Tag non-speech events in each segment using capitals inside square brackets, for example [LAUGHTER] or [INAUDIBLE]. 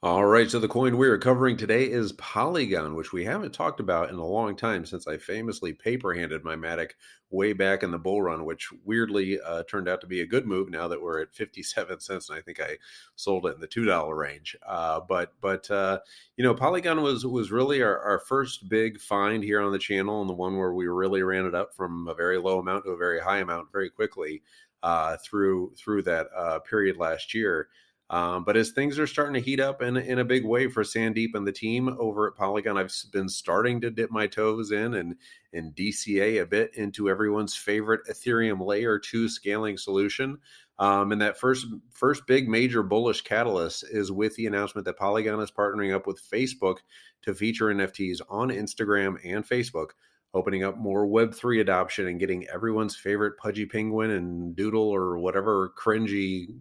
All right, so the coin we are covering today is Polygon, which we haven't talked about in a long time since I famously paper handed my Matic way back in the bull run, which weirdly uh, turned out to be a good move now that we're at 57 cents. And I think I sold it in the $2 range. Uh, but, but uh, you know, Polygon was was really our, our first big find here on the channel and the one where we really ran it up from a very low amount to a very high amount very quickly uh, through through that uh, period last year. Um, but as things are starting to heat up in, in a big way for Sandeep and the team over at Polygon, I've been starting to dip my toes in and, and DCA a bit into everyone's favorite Ethereum layer two scaling solution. Um, and that first first big major bullish catalyst is with the announcement that Polygon is partnering up with Facebook to feature NFTs on Instagram and Facebook opening up more Web3 adoption and getting everyone's favorite Pudgy Penguin and Doodle or whatever cringy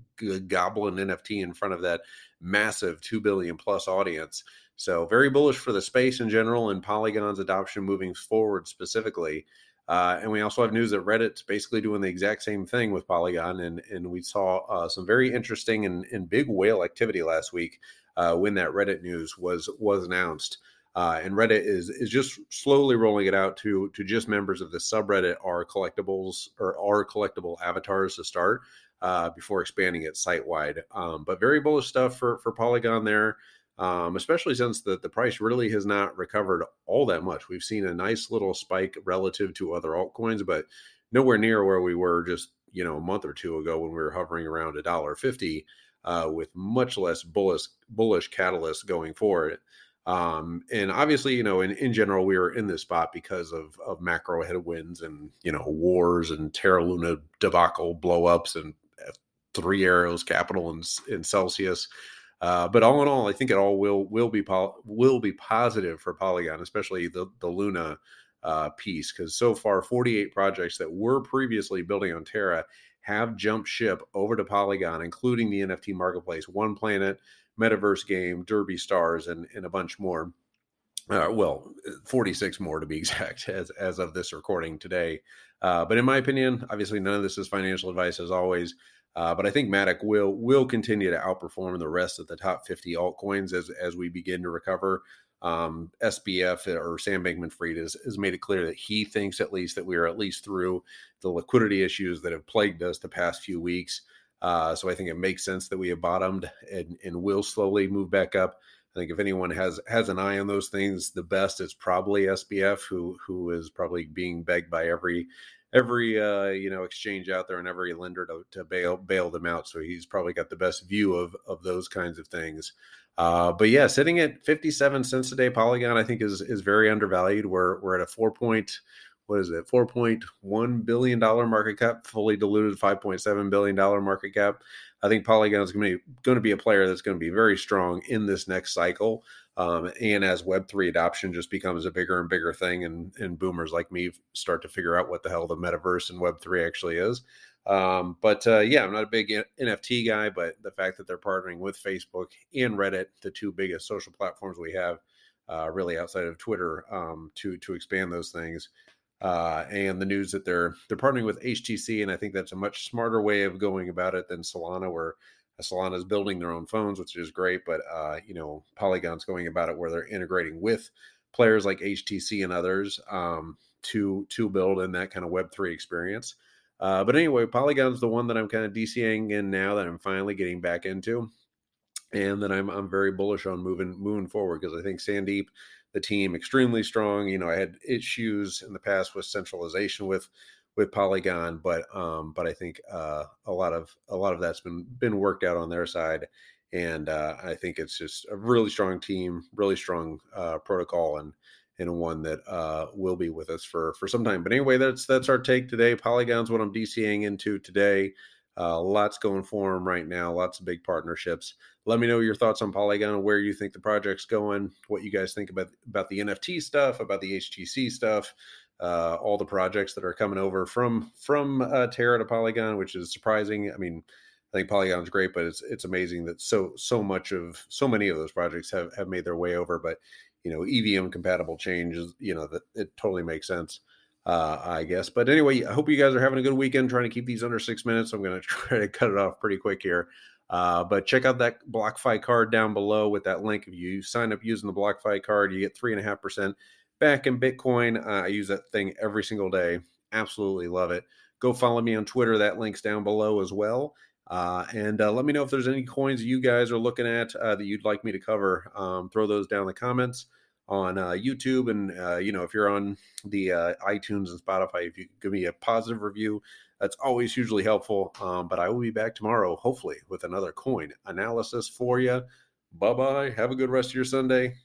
goblin NFT in front of that massive 2 billion plus audience. So, very bullish for the space in general and Polygon's adoption moving forward specifically. Uh, and we also have news that Reddit's basically doing the exact same thing with Polygon. And, and we saw uh, some very interesting and, and big whale activity last week uh, when that Reddit news was was announced. Uh, and Reddit is is just slowly rolling it out to to just members of the subreddit are collectibles or are collectible avatars to start uh, before expanding it site wide. Um, but very bullish stuff for for Polygon there, um, especially since the the price really has not recovered all that much. We've seen a nice little spike relative to other altcoins, but nowhere near where we were just you know a month or two ago when we were hovering around a dollar fifty. Uh, with much less bullish bullish catalyst going forward. Um, and obviously, you know, in, in general, we were in this spot because of, of macro headwinds and, you know, wars and Terra Luna debacle blowups and uh, three arrows capital and, in Celsius. Uh, but all in all, I think it all will will be will be positive for Polygon, especially the the Luna uh, piece, because so far 48 projects that were previously building on Terra have jumped ship over to Polygon, including the NFT marketplace, One Planet, metaverse game, Derby Stars, and, and a bunch more. Uh, well, 46 more to be [LAUGHS] exact as, as of this recording today. Uh, but in my opinion, obviously none of this is financial advice as always. Uh, but I think Matic will will continue to outperform the rest of the top 50 altcoins as as we begin to recover. Um, SBF or Sam Bankman Fried has, has made it clear that he thinks at least that we are at least through the liquidity issues that have plagued us the past few weeks. Uh, so I think it makes sense that we have bottomed and, and will slowly move back up. I think if anyone has has an eye on those things, the best is probably SBF, who who is probably being begged by every every uh, you know exchange out there and every lender to, to bail bail them out. So he's probably got the best view of of those kinds of things. Uh, but yeah, sitting at 57 cents a day, Polygon I think is is very undervalued. We're we're at a four point what is it, $4.1 billion market cap, fully diluted $5.7 billion market cap. I think Polygon is going to be going to be a player that's going to be very strong in this next cycle. Um, and as Web3 adoption just becomes a bigger and bigger thing, and, and boomers like me start to figure out what the hell the metaverse and Web3 actually is. Um, but uh, yeah, I'm not a big NFT guy, but the fact that they're partnering with Facebook and Reddit, the two biggest social platforms we have, uh, really outside of Twitter, um, to to expand those things, uh, and the news that they're they're partnering with HTC, and I think that's a much smarter way of going about it than Solana, where uh, Solana is building their own phones, which is great, but uh, you know Polygon's going about it where they're integrating with players like HTC and others um, to to build in that kind of Web three experience. Uh, but anyway, Polygon's the one that I'm kind of DCing in now that I'm finally getting back into, and then I'm I'm very bullish on moving moving forward because I think Sandeep the team extremely strong. You know, I had issues in the past with centralization with with Polygon, but um, but I think uh, a lot of a lot of that's been been worked out on their side, and uh, I think it's just a really strong team, really strong uh, protocol, and and one that uh, will be with us for for some time. But anyway, that's that's our take today. Polygon's what I'm DCing into today. Uh, lots going for them right now. Lots of big partnerships. let me know your thoughts on Polygon, where you think the project's going, what you guys think about about the NFT stuff, about the HTC stuff, uh, all the projects that are coming over from from uh, Terra to Polygon, which is surprising. I mean, I think Polygon's great, but it's it's amazing that so so much of so many of those projects have have made their way over. But you know, EVM compatible changes, you know, that it totally makes sense. Uh, I guess. But anyway, I hope you guys are having a good weekend trying to keep these under six minutes. I'm going [LAUGHS] to try to cut it off pretty quick here. Uh, but check out that BlockFi card down below with that link. If you sign up using the BlockFi card, you get three and a half percent back in Bitcoin. Uh, I use that thing every single day. Absolutely love it. Go follow me on Twitter. That link's down below as well. Uh, and uh, let me know if there's any coins you guys are looking at uh, that you'd like me to cover. Um, throw those down in the comments on uh, YouTube. And, uh, you know, if you're on the iTunes and Spotify, if you give me a positive review, that's always hugely helpful. Um, but I will be back tomorrow, hopefully, with another coin analysis for you. Bye bye. Have a good rest of your Sunday.